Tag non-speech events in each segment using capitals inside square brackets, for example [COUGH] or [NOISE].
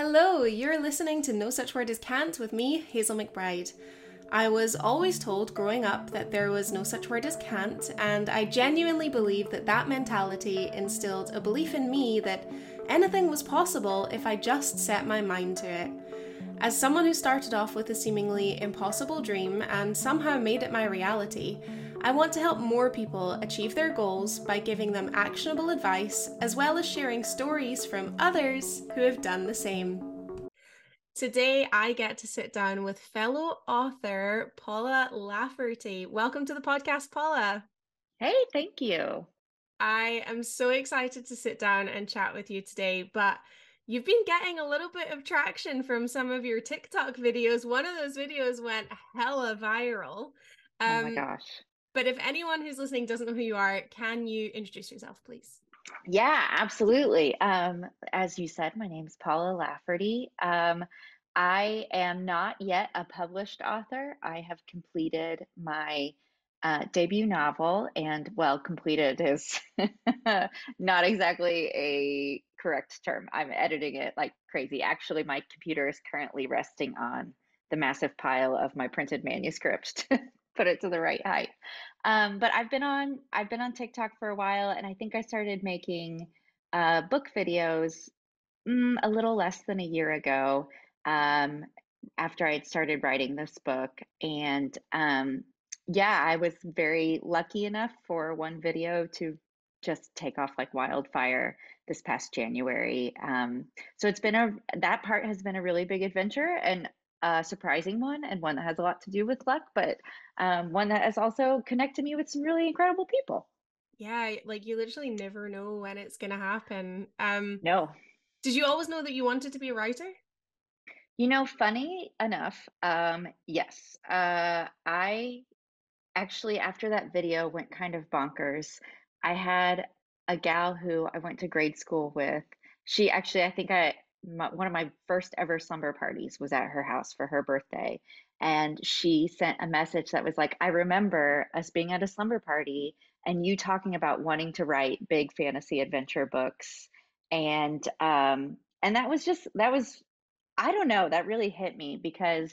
Hello, you're listening to No Such Word as Can't with me, Hazel McBride. I was always told growing up that there was no such word as can't, and I genuinely believe that that mentality instilled a belief in me that anything was possible if I just set my mind to it. As someone who started off with a seemingly impossible dream and somehow made it my reality, I want to help more people achieve their goals by giving them actionable advice as well as sharing stories from others who have done the same. Today, I get to sit down with fellow author Paula Lafferty. Welcome to the podcast, Paula. Hey, thank you. I am so excited to sit down and chat with you today, but you've been getting a little bit of traction from some of your TikTok videos. One of those videos went hella viral. Um, oh my um, gosh. But if anyone who's listening doesn't know who you are, can you introduce yourself, please? Yeah, absolutely. Um, as you said, my name is Paula Lafferty. Um, I am not yet a published author. I have completed my uh, debut novel, and well, completed is [LAUGHS] not exactly a correct term. I'm editing it like crazy. Actually, my computer is currently resting on the massive pile of my printed manuscript [LAUGHS] put it to the right height. Um, but I've been on I've been on TikTok for a while, and I think I started making uh, book videos mm, a little less than a year ago. Um, after I had started writing this book, and um, yeah, I was very lucky enough for one video to just take off like wildfire this past January. Um, so it's been a that part has been a really big adventure, and a surprising one and one that has a lot to do with luck, but um, one that has also connected me with some really incredible people. Yeah, like you literally never know when it's going to happen. Um, no. Did you always know that you wanted to be a writer? You know, funny enough, um, yes. Uh, I actually, after that video went kind of bonkers, I had a gal who I went to grade school with. She actually, I think I my, one of my first ever slumber parties was at her house for her birthday. And she sent a message that was like, I remember us being at a slumber party and you talking about wanting to write big fantasy adventure books. And, um, and that was just, that was, I don't know, that really hit me because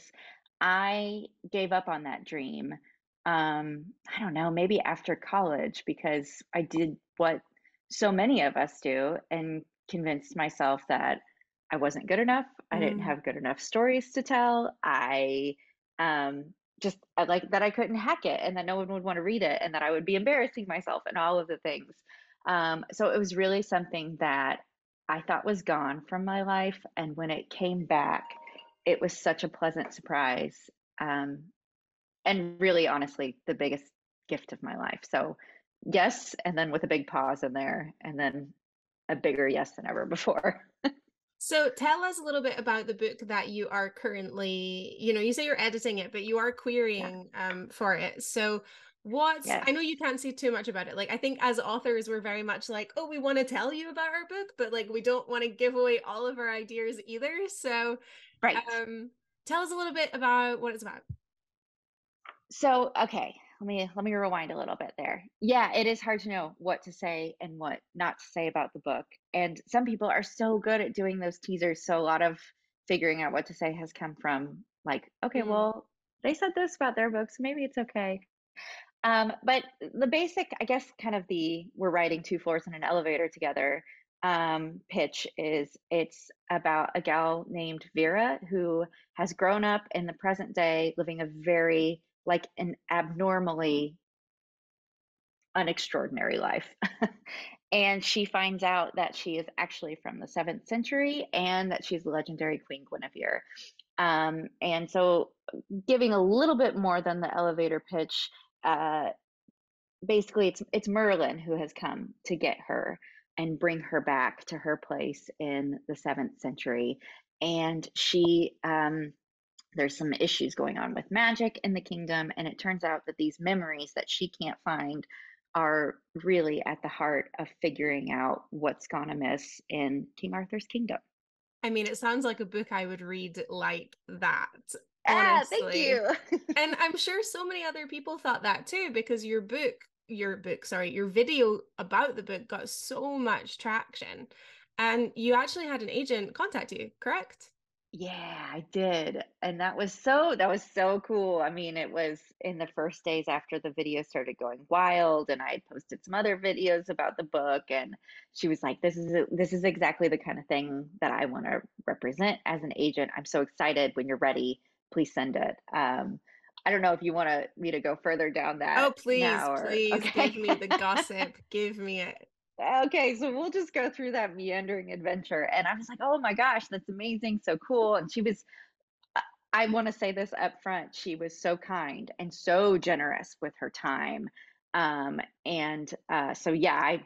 I gave up on that dream. Um, I don't know, maybe after college because I did what so many of us do and convinced myself that I wasn't good enough. I didn't mm. have good enough stories to tell. I um, just I like that I couldn't hack it and that no one would want to read it and that I would be embarrassing myself and all of the things. Um, so it was really something that I thought was gone from my life. And when it came back, it was such a pleasant surprise. Um, and really, honestly, the biggest gift of my life. So, yes. And then with a big pause in there, and then a bigger yes than ever before. [LAUGHS] So tell us a little bit about the book that you are currently, you know, you say you're editing it, but you are querying yeah. um for it. So what yes. I know you can't say too much about it. Like I think as authors we're very much like, oh, we want to tell you about our book, but like we don't want to give away all of our ideas either. So right. um tell us a little bit about what it's about. So, okay let me let me rewind a little bit there. Yeah, it is hard to know what to say and what not to say about the book. And some people are so good at doing those teasers, so a lot of figuring out what to say has come from like, okay, mm-hmm. well, they said this about their books, maybe it's okay. Um, but the basic, I guess, kind of the we're riding two floors in an elevator together um, pitch is it's about a gal named Vera who has grown up in the present day, living a very like an abnormally unextraordinary life. [LAUGHS] and she finds out that she is actually from the seventh century and that she's the legendary Queen Guinevere. Um, and so, giving a little bit more than the elevator pitch, uh, basically, it's it's Merlin who has come to get her and bring her back to her place in the seventh century. And she um, there's some issues going on with magic in the kingdom and it turns out that these memories that she can't find are really at the heart of figuring out what's gone amiss in king arthur's kingdom. I mean it sounds like a book i would read like that ah, thank you. [LAUGHS] And i'm sure so many other people thought that too because your book your book sorry your video about the book got so much traction And you actually had an agent contact you, correct? Yeah, I did. And that was so that was so cool. I mean, it was in the first days after the video started going wild and I had posted some other videos about the book and she was like, "This is this is exactly the kind of thing that I want to represent as an agent. I'm so excited when you're ready. Please send it." Um, I don't know if you want to me to go further down that Oh, please, or please okay. give me the gossip. [LAUGHS] Give me it. Okay, so we'll just go through that meandering adventure. And I was like, oh my gosh, that's amazing, so cool. And she was, I, want to say this up front, she was so kind and so generous with her time. Um, and uh, so, yeah, I,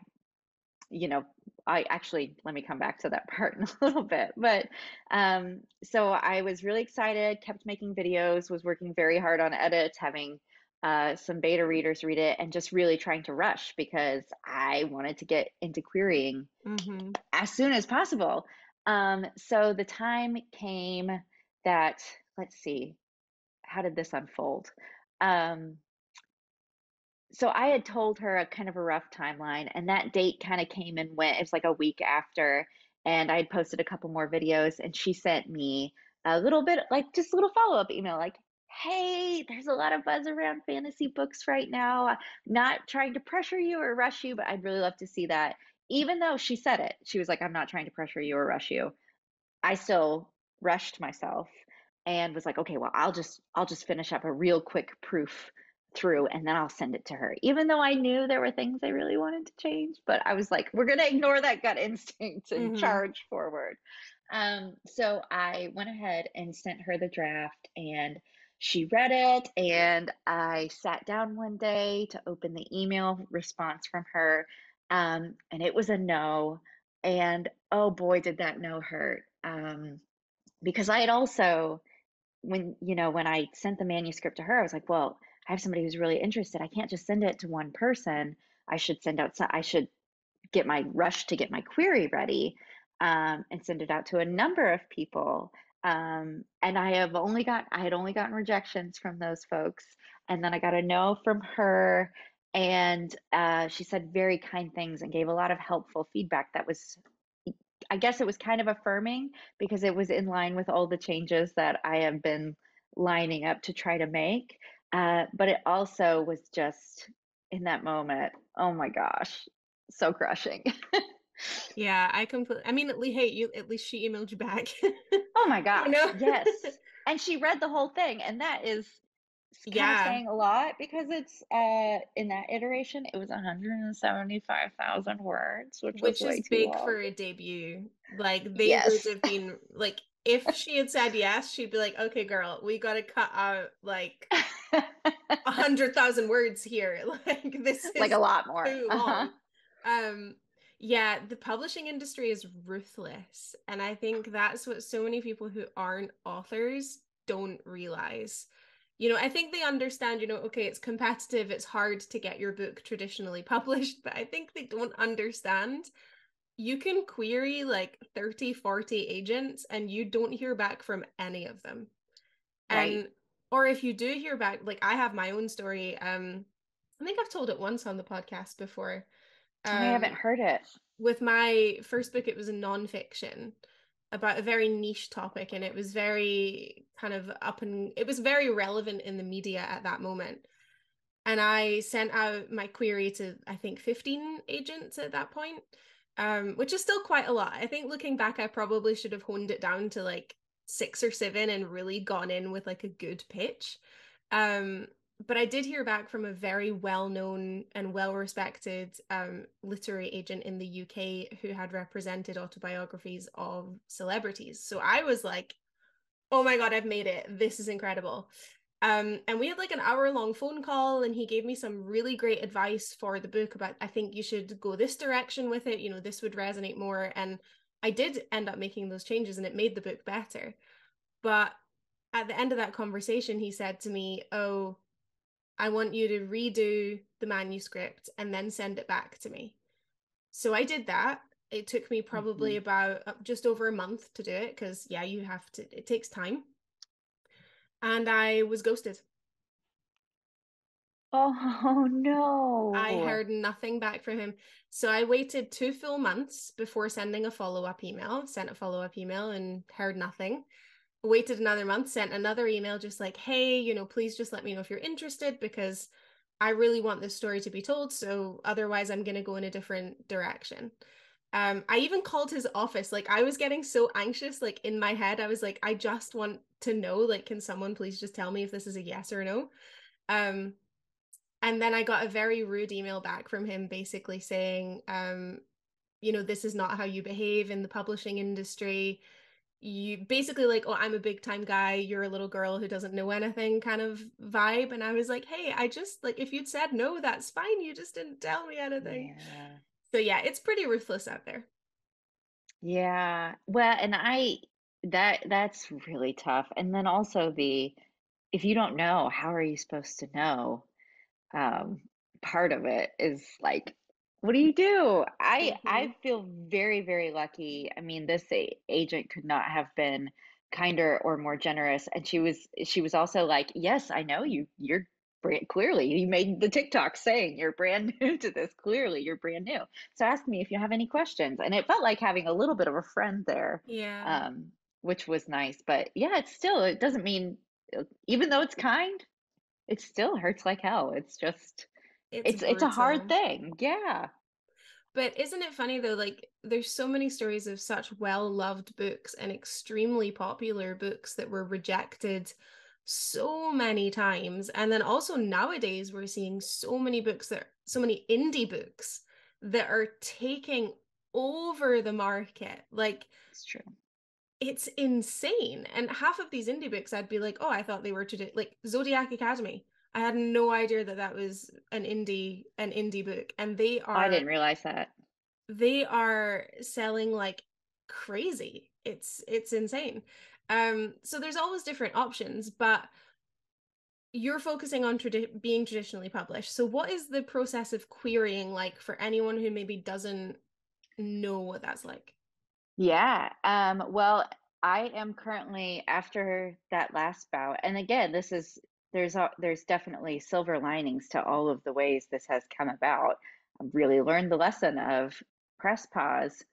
you know, I actually, let me come back to that [LAUGHS] part in a little bit. But um, so I was really excited, kept making videos, was working very hard on edits, having uh, some beta readers read it, and just really trying to rush because I wanted to get into querying hmm as soon as possible. Um, so the time came that, let's see, how did this unfold? Um, so I had told her a kind of a rough timeline, and that date kind of came and went. It was like a week after, and I had posted a couple more videos, and she sent me a little bit, like just a little follow-up email, like, "Hey, there's a lot of buzz around fantasy books right now. Uh, Not trying to pressure you or rush you, but I'd really love to see that." Even though she said it, she was like, "I'm not trying to pressure you or rush you." I still rushed myself and was like, okay, well, I'll just I'll just finish up a real quick proof through and then I'll send it to her. Even though I knew there were things I really wanted to change, but I was like, we're gonna ignore that gut instinct and hmm charge forward. Um, so I went ahead and sent her the draft and she read it and I sat down one day to open the email response from her. Um, and it was a no. And oh boy, did that no hurt. Um, because I had also, when, you know, when I sent the manuscript to her, I was like, well, I have somebody who's really interested. I can't just send it to one person. I should send out, I should get my rush to get my query ready um, and send it out to a number of people. Um, and I have only got, I had only gotten rejections from those folks. And then I got a no from her. And uh, she said very kind things and gave a lot of helpful feedback that was I guess it was kind of affirming because it was in line with all the changes that I have been lining up to try to make. Uh, but it also was just in that moment, oh my gosh, so crushing. [LAUGHS] Yeah, I completely. I mean, at least, hey, you at least she emailed you back. Oh my [LAUGHS] You know? yes. And she read the whole thing, and that is Yeah, saying a lot because it's uh in that iteration it was 175,000 words, which was which is big long. for a debut. Like they would have been like if she had said yes, she'd be like, "Okay, girl, we got to cut out like a [LAUGHS] hundred thousand words here. [LAUGHS] Like this Like a lot more. too Uh-huh. Um, yeah, the publishing industry is ruthless, and I think that's what so many people who aren't authors don't realize. You know, I think they understand, you know, okay, it's competitive, it's hard to get your book traditionally [LAUGHS] published, but I think they don't understand you can query like 30, 40 agents and you don't hear back from any of them. Right. And or if you do hear back, like I have my own story. Um, I think I've told it once on the podcast before. I haven't Um, heard it. with my first book, it was a nonfiction about a very niche topic, and it was very kind of up and it was very relevant in the media at that moment. And I sent out my query to, I think, 15 agents at that point, um, which is still quite a lot. I think looking back, I probably should have honed it down to like six or seven and really gone in with like a good pitch. Um, but I did hear back from a very well-known and well-respected um, literary agent in the UK who had represented autobiographies of celebrities. So I was like, oh my God, I've made it. This is incredible. Um, and we had like an hour long phone call, and he gave me some really great advice for the book about I think you should go this direction with it. You know, this would resonate more. And I did end up making those changes, and it made the book better. But at the end of that conversation, he said to me, Oh, I want you to redo the manuscript and then send it back to me. So I did that. It took me probably hmm about uh, just over a month to do it because, yeah, you have to, it takes time. And I was ghosted. Oh [LAUGHS] no. I heard nothing back from him. So I waited two full months before sending a follow-up email, sent a follow-up email and heard nothing. Waited another month, sent another email just like, hey, you know, please just let me know if you're interested because I really want this story to be told. So otherwise, I'm going to go in a different direction. Um, I even called his office. Like, I was getting so anxious, like in my head, I was like, I just want to know, like, can someone please just tell me if this is a yes or no? Um, and then I got a very rude email back from him basically saying, um, you know, this is not how you behave in the publishing industry. You basically like, oh, I'm a big time guy, you're a little girl who doesn't know anything kind of vibe. And I was like, hey, I just like if you'd said no, that's fine. You just didn't tell me anything. Yeah. So yeah, it's pretty ruthless out there. Yeah. Well, and I that that's really tough. And then also the if you don't know, how are you supposed to know? Um, part of it is like, what do you do? I hmm I feel very, very lucky. I mean, this a agent could not have been kinder or more generous. And she was she was also like, yes, I know you. You're brand, clearly you made the TikTok saying you're brand [LAUGHS] new to this. Clearly, you're brand new. So ask me if you have any questions. And it felt like having a little bit of a friend there, Yeah, um, which was nice. But yeah, it's still it doesn't mean even though it's kind, it still hurts like hell. It's just it's it's it's a hard thing. Yeah. But isn't it funny though? Like, there's so many stories of such well-loved books and extremely popular books that were rejected so many times. And then also nowadays, we're seeing so many books that, so many indie books that are taking over the market. Like, It's true. it's insane. And half of these indie books, I'd be like, oh, I thought they were today, like Zodiac Academy. I had no idea that that was an indie an indie book, and they are. I didn't realize that. they are selling like crazy. It's it's insane. Um, so there's always different options, but you're focusing on tradi being traditionally published. So what is the process of querying like for anyone who maybe doesn't know what that's like? Yeah. Um, well, I am currently after that last bout, and again, this is there's a, there's definitely silver linings to all of the ways this has come about. I've really learned the lesson of press pause,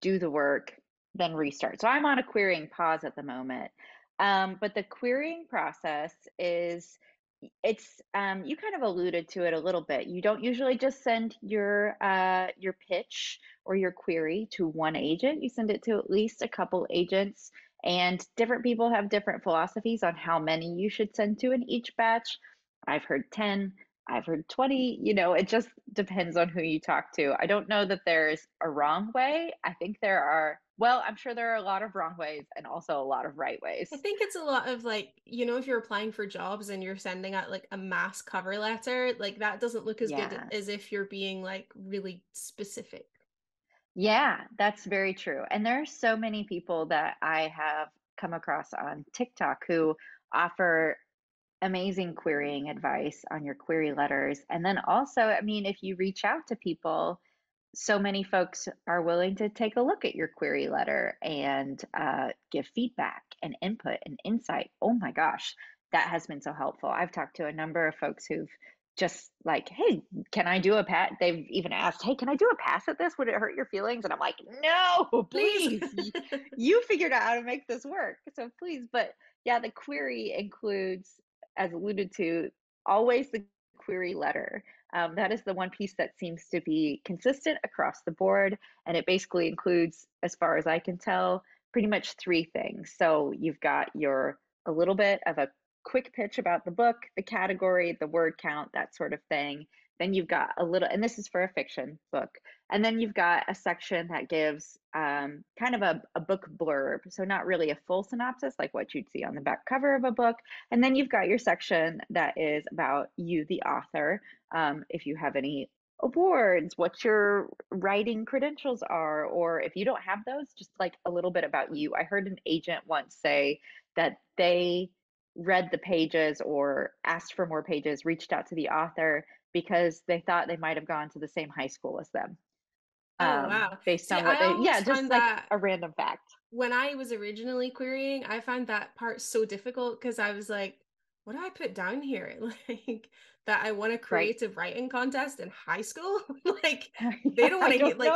do the work, then restart. So I'm on a querying pause at the moment. Um, but the querying process is it's um, you kind of alluded to it a little bit. You don't usually just send your uh, your pitch or your query to one agent. You send it to at least a couple agents, and different people have different philosophies on how many you should send to in each batch. I've heard 10, I've heard 20, you know, it just depends on who you talk to. I don't know that there's a wrong way. I think there are, well, I'm sure there are a lot of wrong ways and also a lot of right ways. I think it's a lot of like, you know, if you're applying for jobs and you're sending out like a mass cover letter, like that doesn't look as good as if you're being like really specific. Yeah, that's very true. And there are so many people that I have come across on TikTok who offer amazing querying advice on your query letters. And then also, I mean, if you reach out to people, so many folks are willing to take a look at your query letter and uh, give feedback and input and insight. Oh my gosh, that has been so helpful. I've talked to a number of folks who've just like, hey, can I do a pat? They've even asked, hey, can I do a pass at this? Would it hurt your feelings? And I'm like, no, Please. [LAUGHS] You figured out how to make this work. So please. But yeah, the query includes, as alluded to, always the query letter. Um, that is the one piece that seems to be consistent across the board. And it basically includes, as far as I can tell, pretty much three things. So you've got your a little bit of a quick pitch about the book, the category, the word count, that sort of thing. Then you've got a little, and this is for a fiction book. And then you've got a section that gives um, kind of a, a book blurb. So, not really a full synopsis like what you'd see on the back cover of a book. And then you've got your section that is about you, the author, um, if you have any awards, what your writing credentials are, or if you don't have those, just like a little bit about you. I heard an agent once say that they read the pages or asked for more pages, reached out to the author because they thought they might have gone to the same high school as them, Oh, um, wow. based See, on what I they, yeah, just like a random fact. when I was originally querying, I found that part so difficult because I was like, what do I put down here? [LAUGHS] Like that I won a Right. creative writing contest in high school. [LAUGHS] like [LAUGHS] they don't want to don't like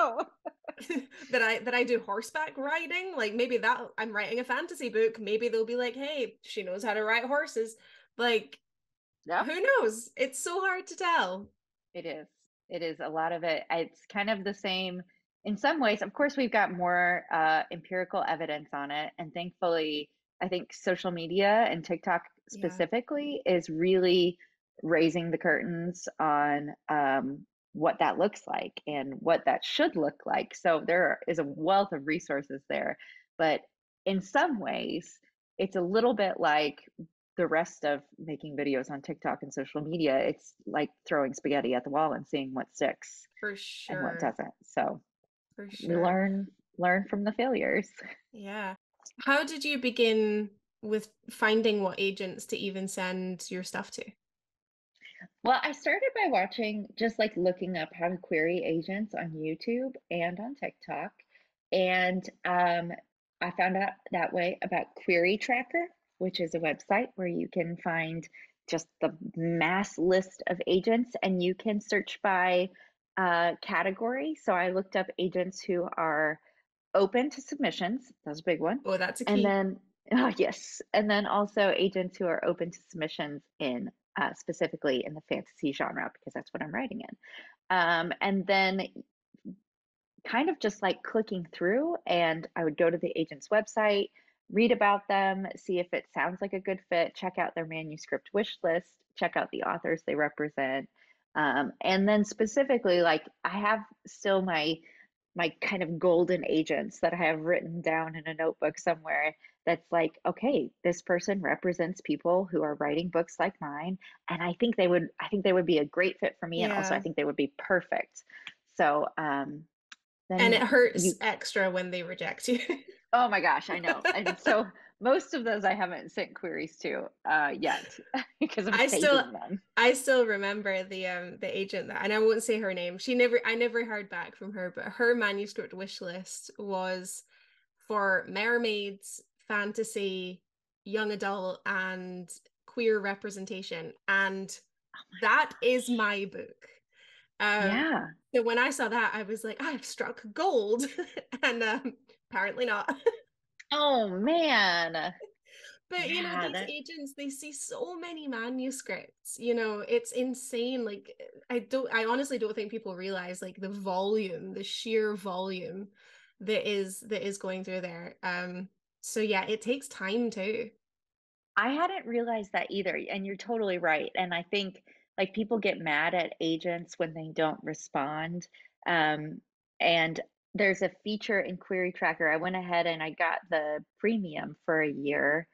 that I that I do horseback riding. Like maybe that I'm writing a fantasy book. Maybe they'll be like, hey, she knows how to ride horses. Like Yeah. who knows? It's so hard to tell. It is. It is a lot of it. It's kind of the same in some ways. Of course, we've got more uh, empirical evidence on it, and thankfully, I think social media and TikTok Yeah. specifically is really raising the curtains on um, what that looks like and what that should look like. So there is a wealth of resources there, but in some ways, it's a little bit like the rest of making videos on TikTok and social media, it's like throwing spaghetti at the wall and seeing what sticks For and what doesn't. So For sure. learn learn from the failures. Yeah. How did you begin with finding what agents to even send your stuff to? Well, I started by watching just like looking up how to query agents on YouTube and on TikTok. And um, I found out that way about Query Tracker, which is a website where you can find just the mass list of agents and you can search by uh, category. So I looked up agents who are open to submissions. That's a big one. Oh, that's a And then, oh, [LAUGHS] yes. And then also agents who are open to submissions in uh, specifically in the fantasy genre, because that's what I'm writing in. Um, and then kind of just like clicking through, and I would go to the agent's website, read about them, see if it sounds like a good fit, check out their manuscript wish list, check out the authors they represent. Um, and then specifically, like I have still my my kind of golden agents that I have written down in a notebook somewhere that's like, okay, this person represents people who are writing books like mine, and I think they would I think they would be a great fit for me, and also I think they would be perfect. So um, And it hurts you, extra when they reject you. oh my gosh, I know. And so most of those I haven't sent queries to uh, yet [LAUGHS] because I'm I still them. I still remember the um the agent that and I won't say her name. She never I never heard back from her, but her manuscript wish list was for mermaids, fantasy, young adult, and queer representation. And Oh that is my book. Um Yeah. so when I saw that, I was like, I've struck gold. [LAUGHS] and um apparently not. [LAUGHS] Oh man. But you know, these that agents, they see so many manuscripts. You know, it's insane. Like I don't I honestly don't think people realize like the volume, the sheer volume that is that is going through there. Um so yeah, it takes time too. I hadn't realized that either, and you're totally right. And I think like people get mad at agents when they don't respond. Um, and there's a feature in Query Tracker. I went ahead and I got the premium for a year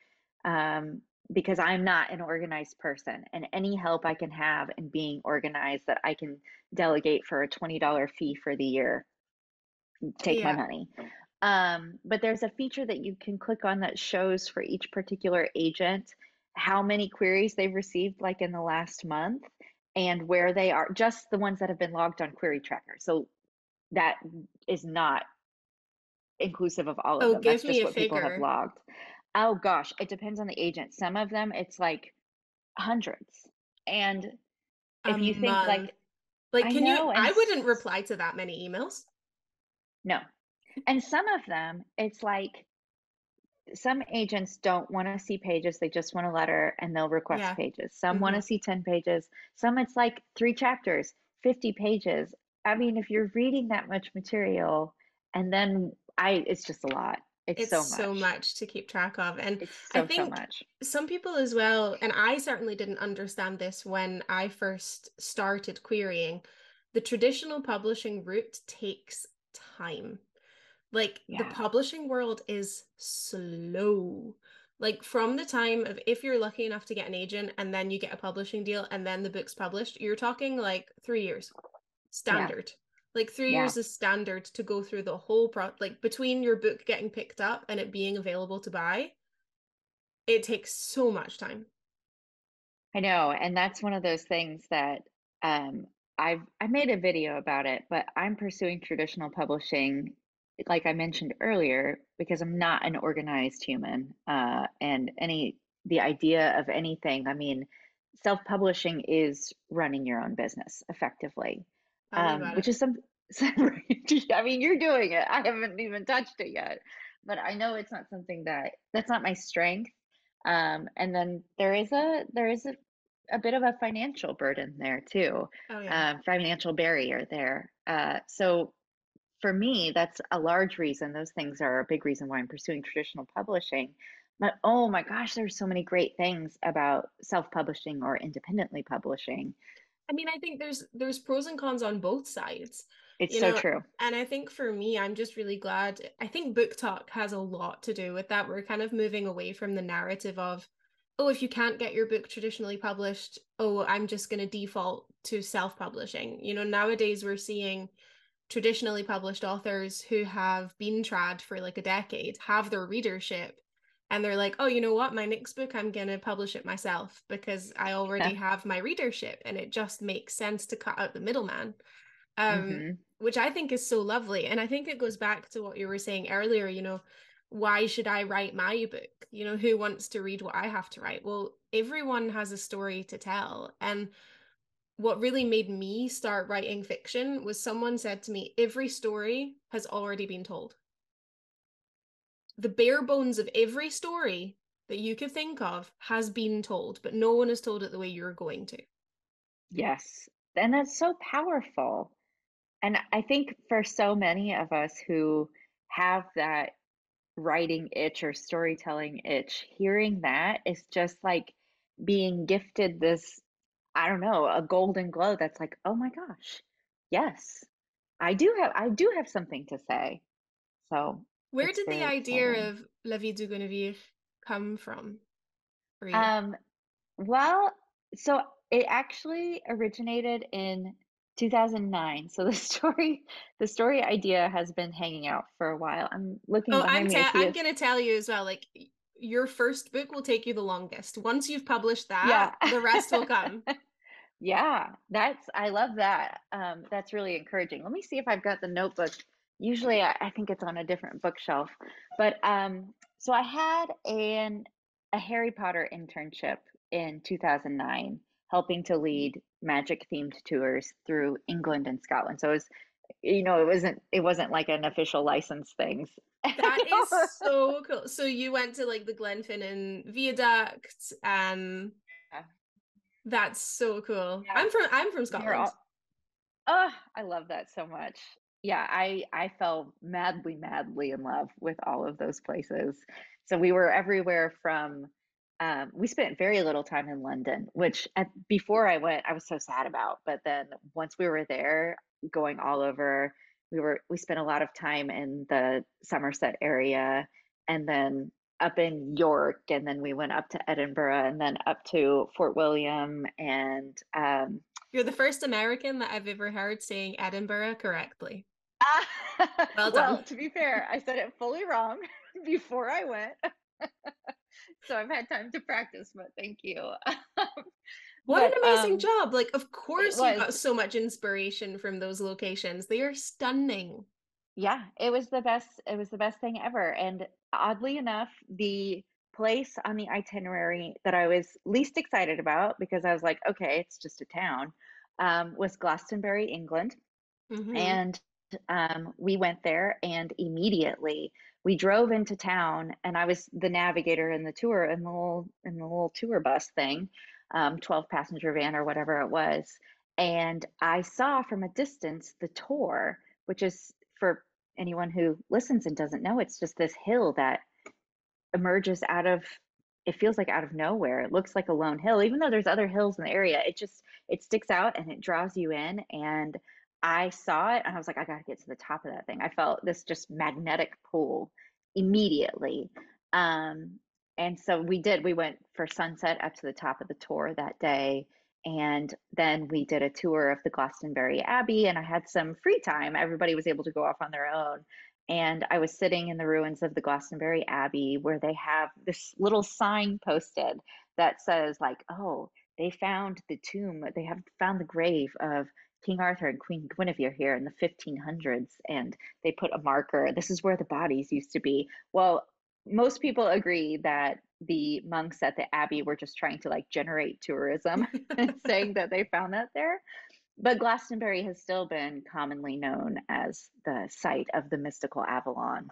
um, because I'm not an organized person, and any help I can have in being organized that I can delegate for a $20 fee for the year take my money. Um, but there's a feature that you can click on that shows for each particular agent how many queries they've received, like in the last month, and where they are, just the ones that have been logged on Query Tracker. So that is not inclusive of all of Oh, them. That's give just what people have figure. logged. Oh gosh, it depends on the agent. Some of them, it's like hundreds. And if you think like, Like can you know, and I wouldn't reply to that many emails. no. And some of them, it's like some agents don't want to see pages, they just want a letter and they'll request Yeah. pages. Some want hmm to see 10 pages, some it's like three chapters, 50 pages. I mean, if you're reading that much material and then I, it's just a lot. It's It's so much. so much. to keep track of. And I so, so think much. some people as well, and I certainly didn't understand this when I first started querying, the traditional publishing route takes time. Like the publishing world is slow. Like from the time of if you're lucky enough to get an agent and then you get a publishing deal and then the book's published, you're talking like three years. Yeah. Standard. Like three Yeah. years is standard to go through the whole pro like between your book getting picked up and it being available to buy, it takes so much time. I know, and that's one of those things that um, I've I made a video about it, but I'm pursuing traditional publishing, like I mentioned earlier, because I'm not an organized human, uh, and any the idea of anything. I mean, self-publishing is running your own business effectively, um, which is some. [LAUGHS] I mean, you're doing it. I haven't even touched it yet, but I know it's not something that that's not my strength. Um, and then there is a there is a, a bit of a financial burden there too, oh, yeah. um, financial barrier there. Uh, so for me, that's a large reason. Those things are a big reason why I'm pursuing traditional publishing. But oh my gosh, there's so many great things about self-publishing or independently publishing. I mean, I think there's there's pros and cons on both sides. It's you so know, true. And I think for me, I'm just really glad. I think BookTok has a lot to do with that. We're kind of moving away from the narrative of, oh, if you can't get your book traditionally published, oh, I'm just going to default to self publishing. You know, nowadays we're seeing traditionally published authors who have been trad for like a decade have their readership and they're like oh you know what my next book i'm going to publish it myself because i already yeah. have my readership and it just makes sense to cut out the middleman um, mm-hmm. which i think is so lovely and i think it goes back to what you were saying earlier you know why should i write my book you know who wants to read what i have to write well everyone has a story to tell and what really made me start writing fiction was someone said to me, every story has already been told. The bare bones of every story that you could think of has been told, but no one has told it the way you're going to. Yes. And that's so powerful. And I think for so many of us who have that writing itch or storytelling itch, hearing that is just like being gifted this I don't know, a golden glow that's like, oh my gosh, yes, I do have I do have something to say. So where did the idea exciting. of La Vie de Guinevere come from for you? Um, well, so it actually originated in 2009. So the [LAUGHS] story, the story idea has been hanging out for a while. I'm looking. Oh, I'm, ta- I'm gonna tell you as well. Like your first book will take you the longest. Once you've published that, yeah. the rest will come. [LAUGHS] Yeah, that's I love that. Um, that's really encouraging. Let me see if I've got the notebook. Usually, I, I think it's on a different bookshelf. But um, so I had an a Harry Potter internship in 2009, helping to lead magic themed tours through England and Scotland. So it was, you know, it wasn't it wasn't like an official license things. That is [LAUGHS] so cool. So you went to like the Glenfinnan Viaduct and that's so cool. Yeah. I'm from I'm from Scotland. All, oh, I love that so much. Yeah, I I fell madly, madly in love with all of those places. So we were everywhere from um, we spent very little time in London, which at, before I went, I was so sad about. But then once we were there, going all over, we were we spent a lot of time in the Somerset area, and then up in York, and then we went up to Edinburgh, and then up to Fort William, and um, you're the first American that I've ever heard saying Edinburgh correctly. Well done. Well, to be fair, I said it fully wrong [LAUGHS] before I went, [LAUGHS] so I've had time to practice. But thank you. [LAUGHS] what but, an amazing um, job! Like, of course, you got so much inspiration from those locations. They are stunning. Yeah, it was the best. It was the best thing ever, and oddly enough, the place on the itinerary that I was least excited about because I was like, okay, it's just a town, um, was Glastonbury, England. Mm-hmm. And um, we went there and immediately we drove into town and I was the navigator in the tour in the little in the little tour bus thing, um, 12 passenger van or whatever it was. And I saw from a distance the Tor, which is for anyone who listens and doesn't know, it's just this hill that emerges out of it feels like out of nowhere. It looks like a lone hill, even though there's other hills in the area. It just it sticks out and it draws you in. And I saw it and I was like, I gotta get to the top of that thing. I felt this just magnetic pull immediately. Um, and so we did. We went for sunset up to the top of the Tor that day. And then we did a tour of the Glastonbury Abbey, and I had some free time. Everybody was able to go off on their own. And I was sitting in the ruins of the Glastonbury Abbey where they have this little sign posted that says, like, oh, they found the tomb, they have found the grave of King Arthur and Queen Guinevere here in the 1500s. And they put a marker, this is where the bodies used to be. Well, most people agree that the monks at the abbey were just trying to like generate tourism [LAUGHS] [LAUGHS] saying that they found that there but glastonbury has still been commonly known as the site of the mystical avalon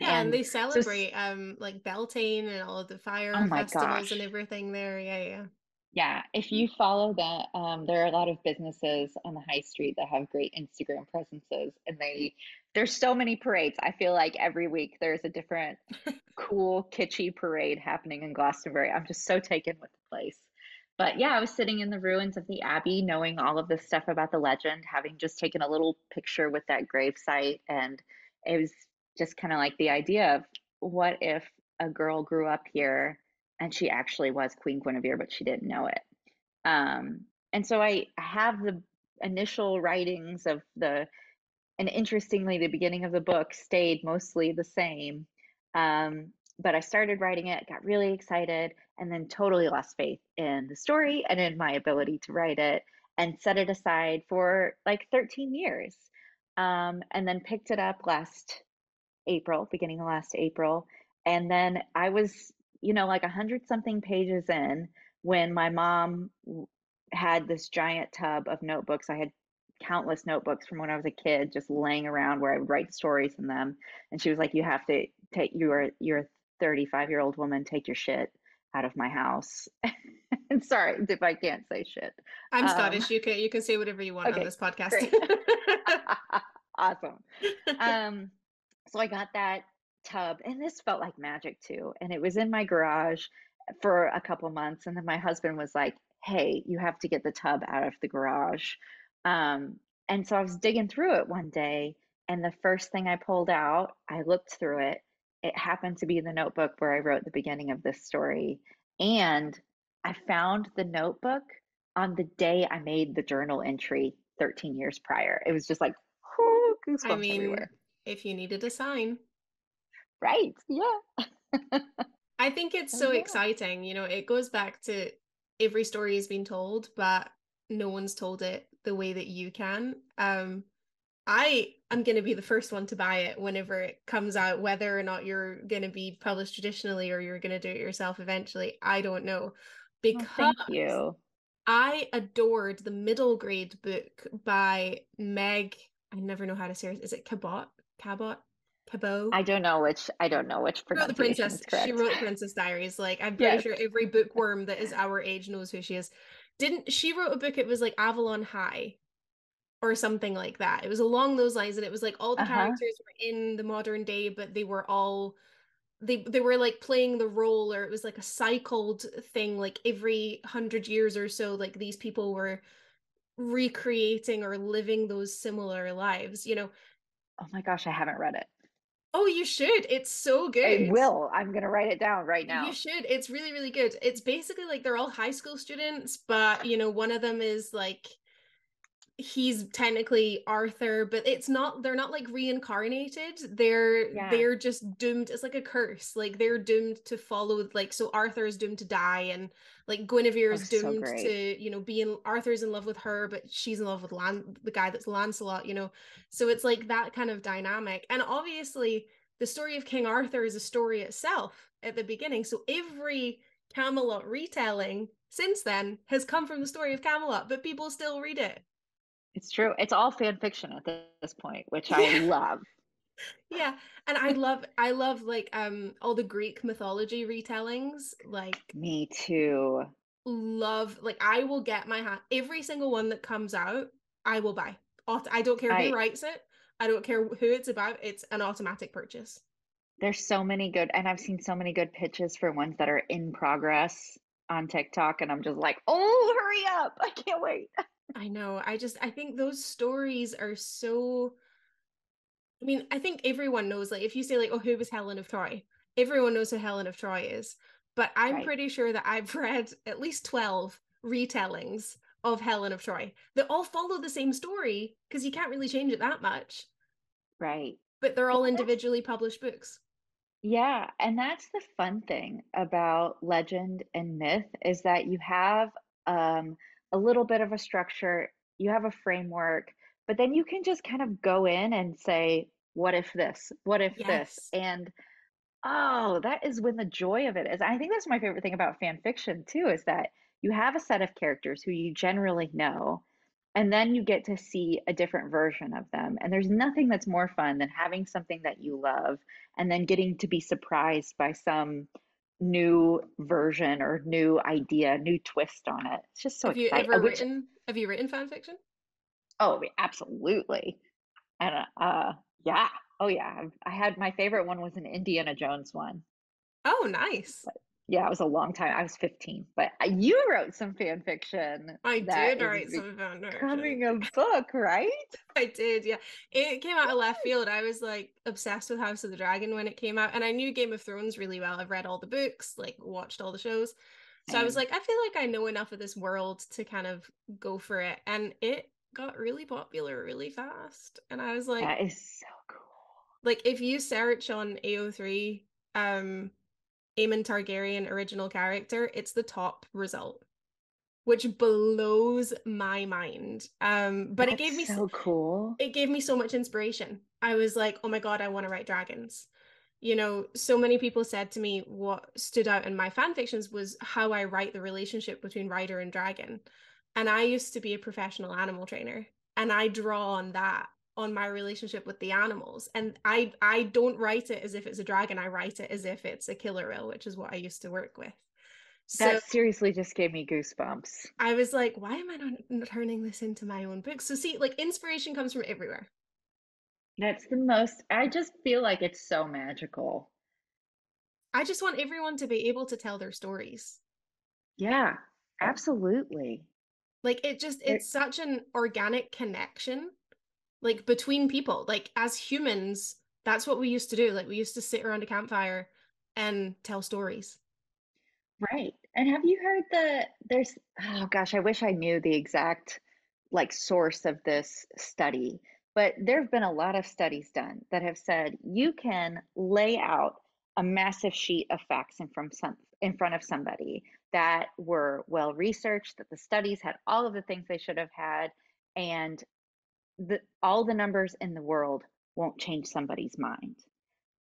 yeah and, and they celebrate so, um like beltane and all of the fire oh festivals gosh. and everything there yeah yeah yeah, if you follow that, um, there are a lot of businesses on the high street that have great Instagram presences, and they there's so many parades. I feel like every week there's a different [LAUGHS] cool, kitschy parade happening in Glastonbury. I'm just so taken with the place. But yeah, I was sitting in the ruins of the abbey, knowing all of this stuff about the legend, having just taken a little picture with that gravesite, and it was just kind of like the idea of what if a girl grew up here and she actually was Queen Guinevere, but she didn't know it. Um, and so I have the initial writings of the, and interestingly, the beginning of the book stayed mostly the same. Um, but I started writing it, got really excited, and then totally lost faith in the story and in my ability to write it, and set it aside for like 13 years. Um, and then picked it up last April, beginning of last April. And then I was you know, like a hundred something pages in when my mom had this giant tub of notebooks. I had countless notebooks from when I was a kid just laying around where I would write stories in them. And she was like, You have to take you're you're a 35 year old woman, take your shit out of my house. [LAUGHS] and sorry if I can't say shit. I'm um, Scottish. You can you can say whatever you want okay, on this podcast. [LAUGHS] [LAUGHS] awesome. Um so I got that tub and this felt like magic too and it was in my garage for a couple months and then my husband was like hey you have to get the tub out of the garage. Um, and so i was digging through it one day and the first thing i pulled out i looked through it. It happened to be the notebook where i wrote the beginning of this story and i found the notebook on the day i made the journal entry 13 years prior. It was just like whoo, goosebumps I mean, everywhere. if you needed a sign Right. Yeah. I think it's so yeah. exciting. You know, it goes back to every story has been told, but no one's told it the way that you can. Um, I am going to be the first one to buy it whenever it comes out, whether or not you're going to be published traditionally or you're going to do it yourself eventually. I don't know. Because thank you. I adored the middle grade book by Meg. I never know how to say it. Is it Cabot? Cabot? I don't know which. I don't know which. She wrote the princess. She wrote Princess Diaries. Like I'm pretty yes. sure every bookworm that is our age knows who she is. Didn't she wrote a book? It was like Avalon High, or something like that. It was along those lines, and it was like all the uh-huh. characters were in the modern day, but they were all they they were like playing the role, or it was like a cycled thing. Like every hundred years or so, like these people were recreating or living those similar lives. You know. Oh my gosh, I haven't read it. Oh, you should. It's so good. I will. I'm going to write it down right now. You should. It's really, really good. It's basically like they're all high school students, but you know, one of them is like he's technically Arthur, but it's not they're not like reincarnated. They're yeah. they're just doomed. It's like a curse. Like they're doomed to follow like so Arthur is doomed to die and like Guinevere is doomed so to, you know, be in Arthur's in love with her, but she's in love with Lan the guy that's Lancelot, you know. So it's like that kind of dynamic. And obviously the story of King Arthur is a story itself at the beginning. So every Camelot retelling since then has come from the story of Camelot, but people still read it. It's true. It's all fan fiction at this point, which I love. [LAUGHS] Yeah, and I love I love like um all the Greek mythology retellings. Like me too. Love like I will get my hand every single one that comes out. I will buy. I don't care who I, writes it. I don't care who it's about. It's an automatic purchase. There's so many good, and I've seen so many good pitches for ones that are in progress on TikTok, and I'm just like, oh, hurry up! I can't wait. [LAUGHS] I know. I just I think those stories are so I mean, I think everyone knows like if you say like oh who was Helen of Troy? Everyone knows who Helen of Troy is. But I'm right. pretty sure that I've [LAUGHS] read at least 12 retellings of Helen of Troy that all follow the same story because you can't really change it that much. Right. But they're all individually published books. Yeah, and that's the fun thing about legend and myth is that you have um a little bit of a structure, you have a framework, but then you can just kind of go in and say, what if this? What if yes. this? And Oh, that is when the joy of it is. I think that's my favorite thing about fan fiction too, is that you have a set of characters who you generally know, and then you get to see a different version of them. And there's nothing that's more fun than having something that you love and then getting to be surprised by some new version or new idea, new twist on it. It's just so have you ever Which, written have you written fan fiction? oh, absolutely. And uh, yeah. Oh yeah. I had my favorite one was an Indiana Jones one. Oh, nice. Yeah, it was a long time. I was 15, but uh, you wrote some fan fiction I did write some fan fiction. becoming a book, right? [LAUGHS] I did, yeah. It came out of left [LAUGHS] field. I was like obsessed with House of the Dragon when it came out, and I knew Game of Thrones really well. I've read all the books, like watched all the shows. So I was like, I feel like I know enough of this world to kind of go for it. And it got really popular really fast. And I was like, That is so cool. like if you search on AO3, um, Aemon Targaryen original character, it's the top result, which blows my mind. Um, but it gave me s- so cool. it gave me so much inspiration. I was like, oh my God, I want to write dragons. You know, so many people said to me what stood out in my fan fictions was how I write the relationship between rider and dragon. And I used to be a professional animal trainer, and I draw on that on my relationship with the animals. And I I don't write it as if it's a dragon. I write it as if it's a killer whale, which is what I used to work with. So That seriously just gave me goosebumps. I was like, why am I not turning this into my own book? So see, like inspiration comes from everywhere. That's the most, I just feel like it's so magical. I just want everyone to be able to tell their stories. Yeah, absolutely. Like it just It- it's such an organic connection like between people. Like as humans, that's what we used to do. Like we used to sit around a campfire and tell stories. Right. And have you heard the there's oh gosh, I wish I knew the exact like source of this study, but there have been a lot of studies done that have said you can lay out a massive sheet of facts in from some in front of somebody that were well researched, that the studies had all of the things they should have had, and the all the numbers in the world won't change somebody's mind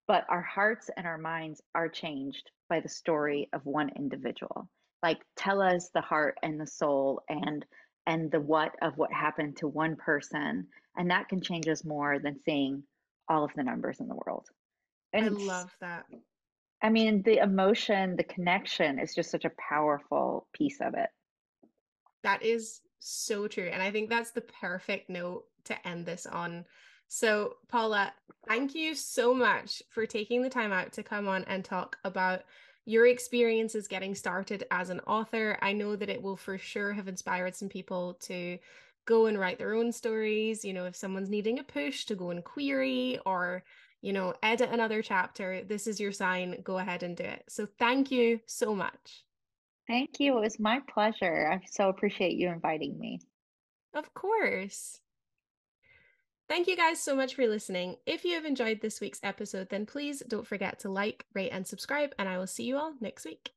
but our hearts and our minds are changed by the story of one individual like tell us the heart and the soul and and the what of what happened to one person and that can change us more than seeing all of the numbers in the world and I love that. i mean the emotion the connection is just such a powerful piece of it That is so true. And I think that's the perfect note to end this on. So, Paula, thank you so much for taking the time out to come on and talk about your experiences getting started as an author. I know that it will for sure have inspired some people to go and write their own stories. You know, if someone's needing a push to go and query or, you know, edit another chapter, this is your sign. Go ahead and do it. So, thank you so much. thank you it was my pleasure i so appreciate you inviting me Of course. Thank you guys so much for listening. If you have enjoyed this week's episode, then please don't forget to like, rate, and subscribe, and I will see you all next week.